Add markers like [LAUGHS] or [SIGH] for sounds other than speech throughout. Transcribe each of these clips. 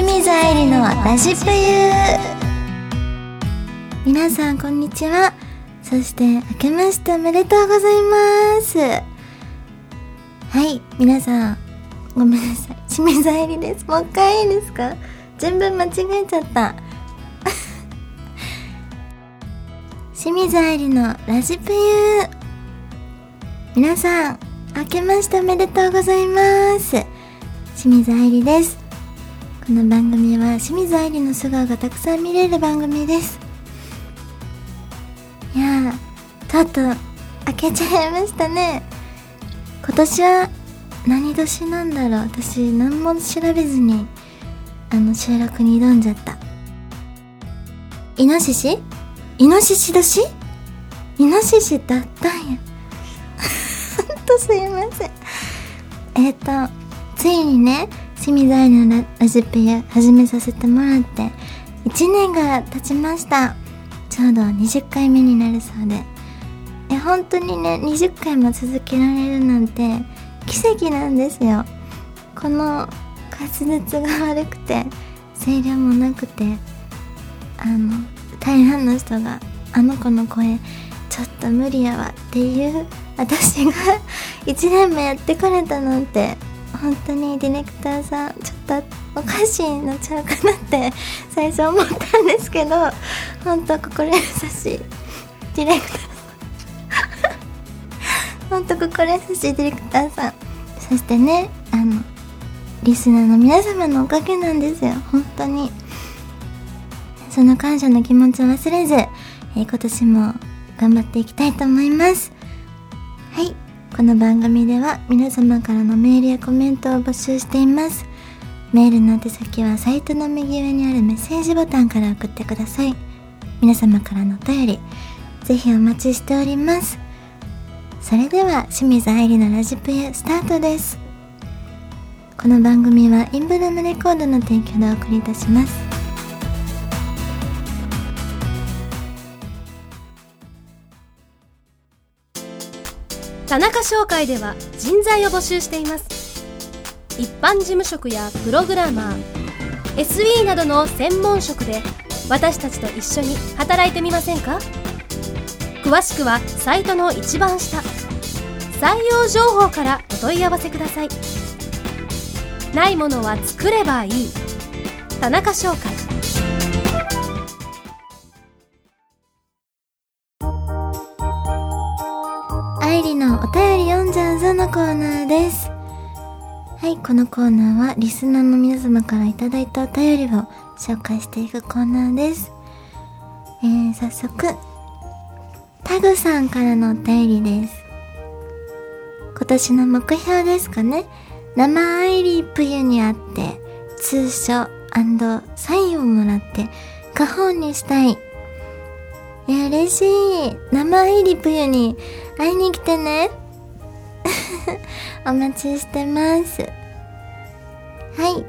清水愛理のラジプユ皆さんこんにちは。そして明けましておめでとうございます。はい皆さんごめんなさい。清水愛理です。もう一回いいですか？全部間違えちゃった。[LAUGHS] 清水愛理のラジプユ皆さん明けましておめでとうございます。清水愛理です。この番組は清水愛理の素顔がたくさん見れる番組です。いやーとうとう開けちゃいましたね。今年は何年なんだろう。私何も調べずにあの収録に挑んじゃった。イノシシ？イノシシ年？イノシシだったんや。[LAUGHS] ほんとすいません。えっ、ー、とついにね清水愛のラジペア始めさせてもらって1年が経ちました。ちょうど20回目になるそうで。え本当にね20回も続けられるなんて奇跡なんですよ。この滑舌が悪くて声量もなくてあの大半の人があの子の声ちょっと無理やわっていう私が1年もやってこれたなんて本当にディレクターさんちょっとおかしいのちゃうかなって最初思ったんですけど [LAUGHS] 本当心優しいディレクター。さ [LAUGHS] ん本当心優しいディレクターさん。そしてねあのリスナーの皆様のおかげなんですよ。本当に。その感謝の気持ちを忘れず、えー、今年も頑張っていきたいと思います。はい。この番組では皆様からのメールやコメントを募集しています。メールの宛先はサイトの右上にあるメッセージボタンから送ってください。皆様からのお便りぜひお待ちしております。それでは清水愛理のラジプユスタートです。この番組はインブルームレコードの提供でお送りいたします。田中商会では人材を募集しています。一般事務職やプログラマー SE などの専門職で私たちと一緒に働いてみませんか？詳しくはサイトの一番下採用情報からお問い合わせください。ないものは作ればいい。田中商会。コーナーです。はい、このコーナーはリスナーの皆様からいただいたお便りを紹介していくコーナーです。えー、早速、タグさんからのお便りです。今年の目標ですかね。生アイリープユにあって、通所サインをもらって、花本にしたい。いや、嬉しい。生アイリープユに会いに来てね。[LAUGHS] お待ちしてます。はい。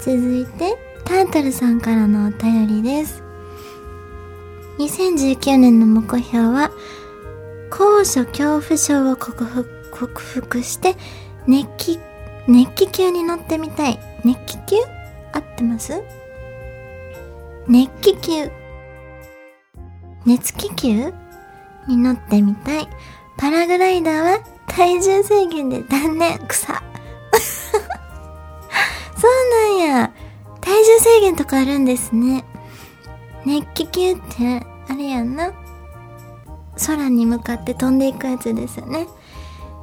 続いて、タートルさんからのお便りです。2019年の目標は、高所恐怖症を克服克服して、熱気、熱気球に乗ってみたい。熱気球？合ってます？熱気球。熱気球？に乗ってみたい。パラグライダーは体重制限で断念。草。[LAUGHS] そうなんや。体重制限とかあるんですね。熱気球って、あれやんな。空に向かって飛んでいくやつですよね。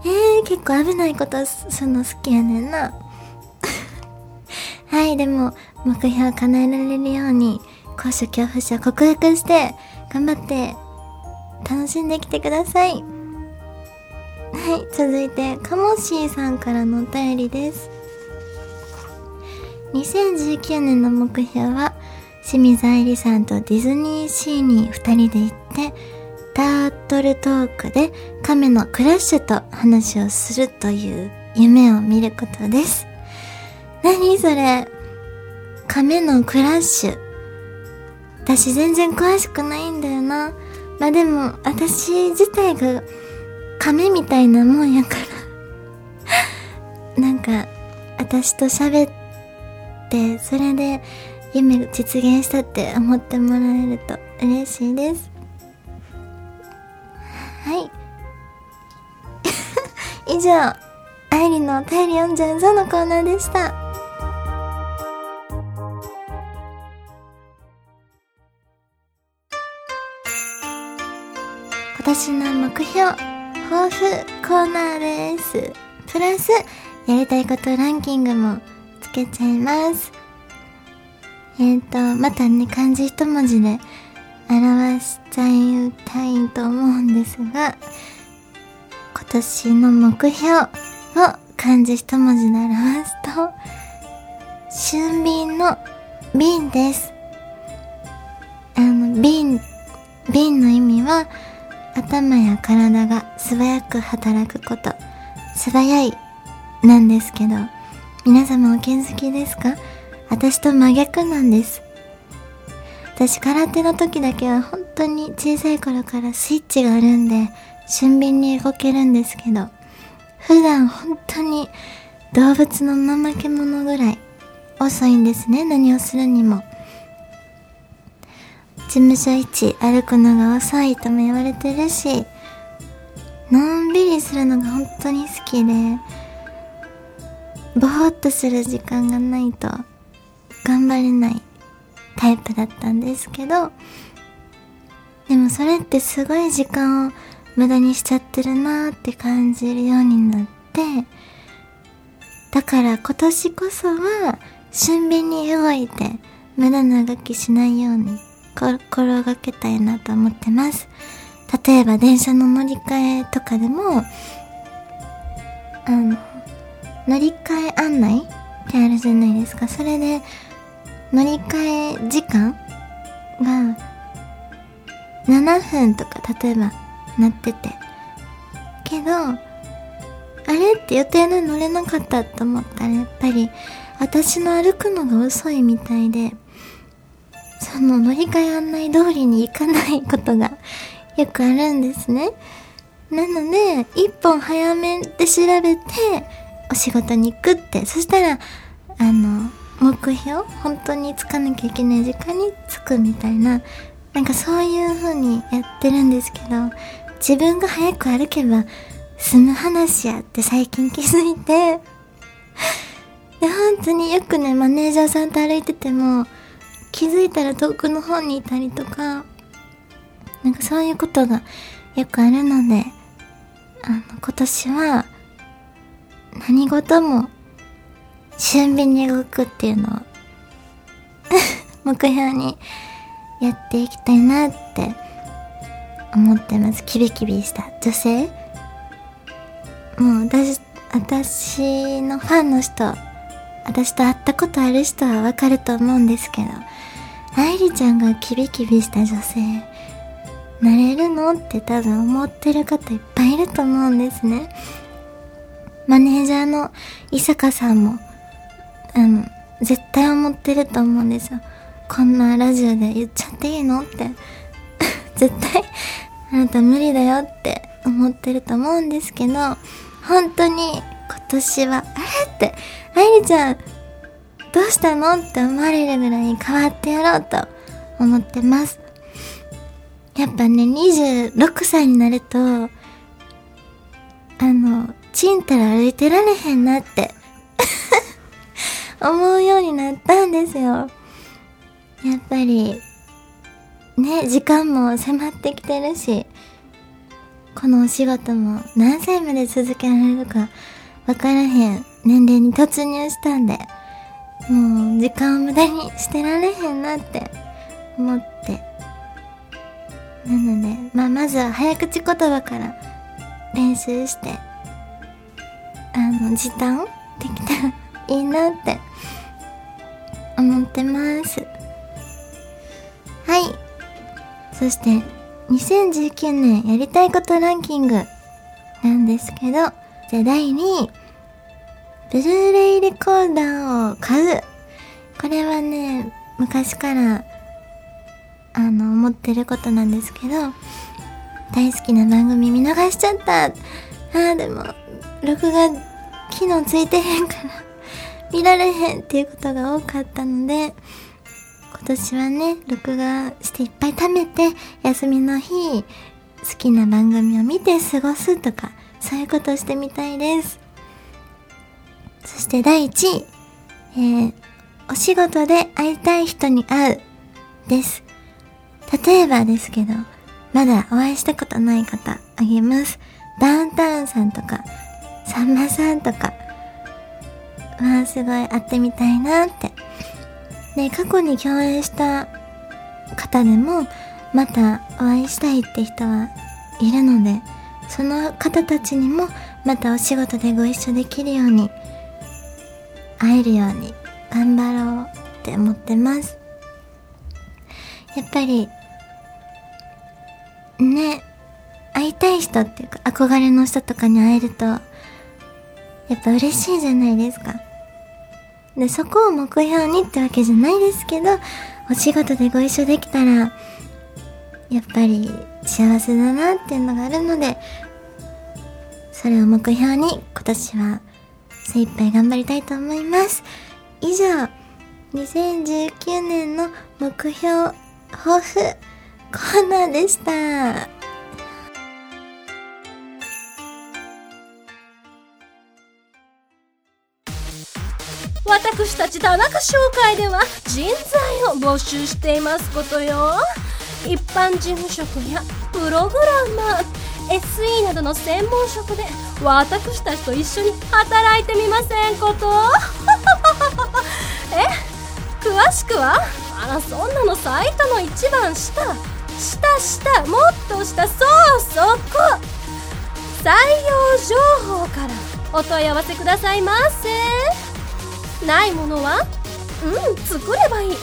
えー、結構危ないことするの好きやねんな。[LAUGHS] はい、でも、目標を叶えられるように、高所恐怖症克服して、頑張って、楽しんできてください。はい、続いて、カモシーさんからのお便りです。2019年の目標は、清水愛理さんとディズニーシーに二人で行って、タートルトークで亀のクラッシュと話をするという夢を見ることです。何それ？亀のクラッシュ。私全然詳しくないんだよな。まあでも、私自体が亀みたいなもんやから。[LAUGHS] なんか、私と喋ってそれで夢実現したって思ってもらえると嬉しいです。はい。[LAUGHS] 以上愛理のお便り読んじゃうぞのコーナーでした。今年の目標。抱負コーナーです。プラスやりたいことランキングもつけちゃいます。えっ、ー、とまたね漢字一文字で表しちゃいたいと思うんですが今年の目標を漢字一文字で表すと俊敏の瓶です。あの瓶瓶の意味は頭や体が素早く働くこと、素早いなんですけど、皆様お気づきですか？私と真逆なんです。私空手の時だけは本当に小さい頃からスイッチがあるんで、俊敏に動けるんですけど、普段本当に動物の怠け者ぐらい遅いんですね、何をするにも。事務所一歩くのが遅いとも言われてるしのんびりするのが本当に好きでぼーっとする時間がないと頑張れないタイプだったんですけどでもそれってすごい時間を無駄にしちゃってるなーって感じるようになってだから今年こそは俊敏に動いて無駄な動きしないように心がけたいなと思ってます。例えば電車の乗り換えとかでも、あの、乗り換え案内ってあるじゃないですか。それで、乗り換え時間が7分とか例えばなってて。けど、あれって予定で乗れなかったと思ったらやっぱり私の歩くのが遅いみたいで、その乗り換え案内通りに行かないことがよくあるんですね。なので、一本早めで調べて、お仕事に行くって、そしたら、あの、目標本当に着かなきゃいけない時間に着くみたいな、なんかそういう風にやってるんですけど、自分が早く歩けば済む話やって最近気づいて、[LAUGHS] で、本当によくね、マネージャーさんと歩いてても、気づいたら遠くの方にいたりとか、なんかそういうことがよくあるので、あの、今年は、何事も、俊敏に動くっていうのを [LAUGHS] 目標にやっていきたいなって思ってます。キビキビした女性もう私、私のファンの人、私と会ったことある人はわかると思うんですけど、愛理ちゃんがキビキビした女性、なれるの？って多分思ってる方いっぱいいると思うんですね。マネージャーの伊坂さんも、あの、絶対思ってると思うんですよ。こんなラジオで言っちゃっていいの？って。[LAUGHS] 絶対、あなた無理だよって思ってると思うんですけど、本当に今年は、あれ？って、愛理ちゃん、どうしたの？って思われるぐらい変わってやろうと思ってます。やっぱね、26歳になると、あの、ちんたら歩いてられへんなって [LAUGHS] 思うようになったんですよ。やっぱり、ね、時間も迫ってきてるし、このお仕事も何歳まで続けられるかわからへん年齢に突入したんで、もう時間を無駄にしてられへんなって思って。なのでまあまずは早口言葉から練習してあの時短できたらいいなって思ってます。はい。そして2019年やりたいことランキングなんですけどじゃあ第2位。ブルーレイレコーダーを買う。これはね、昔から、あの、思ってることなんですけど、大好きな番組見逃しちゃった。ああ、でも、録画、機能ついてへんから、[LAUGHS] 見られへんっていうことが多かったので、今年はね、録画していっぱい貯めて、休みの日、好きな番組を見て過ごすとか、そういうことしてみたいです。そして第1位、えー、お仕事で会いたい人に会うです。例えばですけど、まだお会いしたことない方あげます。ダウンタウンさんとか、さんまさんとか、まあすごい会ってみたいなって。で、過去に共演した方でも、またお会いしたいって人はいるので、その方たちにもまたお仕事でご一緒できるように、会えるように頑張ろうって思ってます。やっぱり、ね、会いたい人っていうか憧れの人とかに会えると、やっぱ嬉しいじゃないですか。で、そこを目標にってわけじゃないですけど、お仕事でご一緒できたら、やっぱり幸せだなっていうのがあるので、それを目標に今年は精一杯頑張りたいと思います。以上、2019年の目標、抱負、コーナーでした。私たち田中商会では人材を募集していますことよ一般事務職やプログラマー SE などの専門職で私たちと一緒に働いてみませんこと？[LAUGHS] え？詳しくは？あらそんなのサイトの一番下。下下もっと下そうそこ。採用情報からお問い合わせくださいませ。ないものは？うん作ればいい。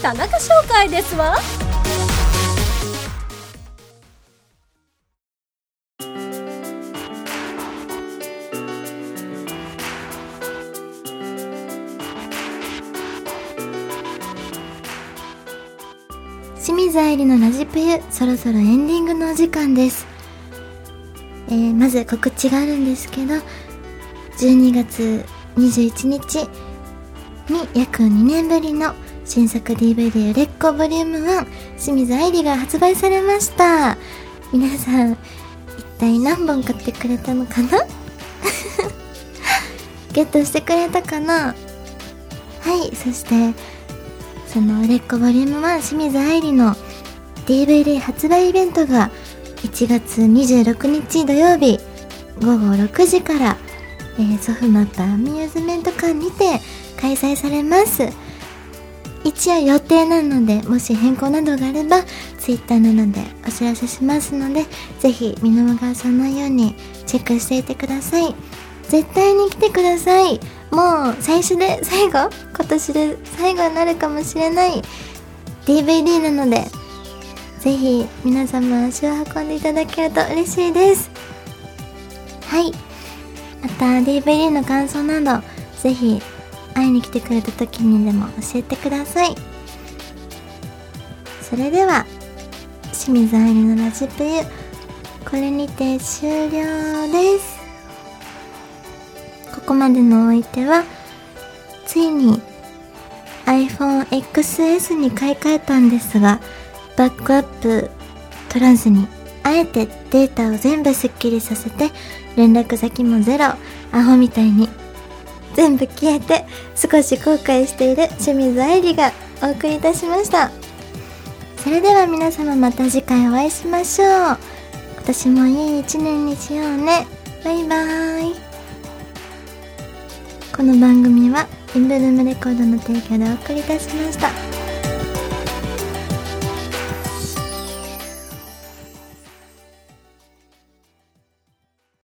田中紹介ですわ。水愛理のラジプユそろそろエンディングのお時間です、えー、まず告知があるんですけど12月21日に約2年ぶりの新作 DVD 売れっ子ボリューム1清水愛理が発売されました。皆さん一体何本買ってくれたのかな？[LAUGHS] ゲットしてくれたかな？はいそしてその売れっ子ボリューム1清水愛理の DVD 発売イベントが1月26日土曜日午後6時から、えー、ソフマットアミューズメント館にて開催されます。一応予定なのでもし変更などがあれば Twitter などでお知らせしますのでぜひ見逃さないようにチェックしていてください。絶対に来てください。もう最初で最後今年で最後になるかもしれない DVD なのでぜひ皆様足を運んでいただけると嬉しいです。はい。また DVD の感想などぜひ会いに来てくれた時にでも教えてください。それでは清水愛理のラジプユこれにて終了です。ここまでのお相手は、ついに iPhone XS に買い替えたんですが、バックアップ取らずに、あえてデータを全部スッキリさせて、連絡先もゼロ、アホみたいに、全部消えて、少し後悔している清水愛理がお送りいたしました。それでは皆様また次回お会いしましょう。今年もいい一年にしようね。バイバーイ。この番組はインブルームレコードの提供でお送りいたしました。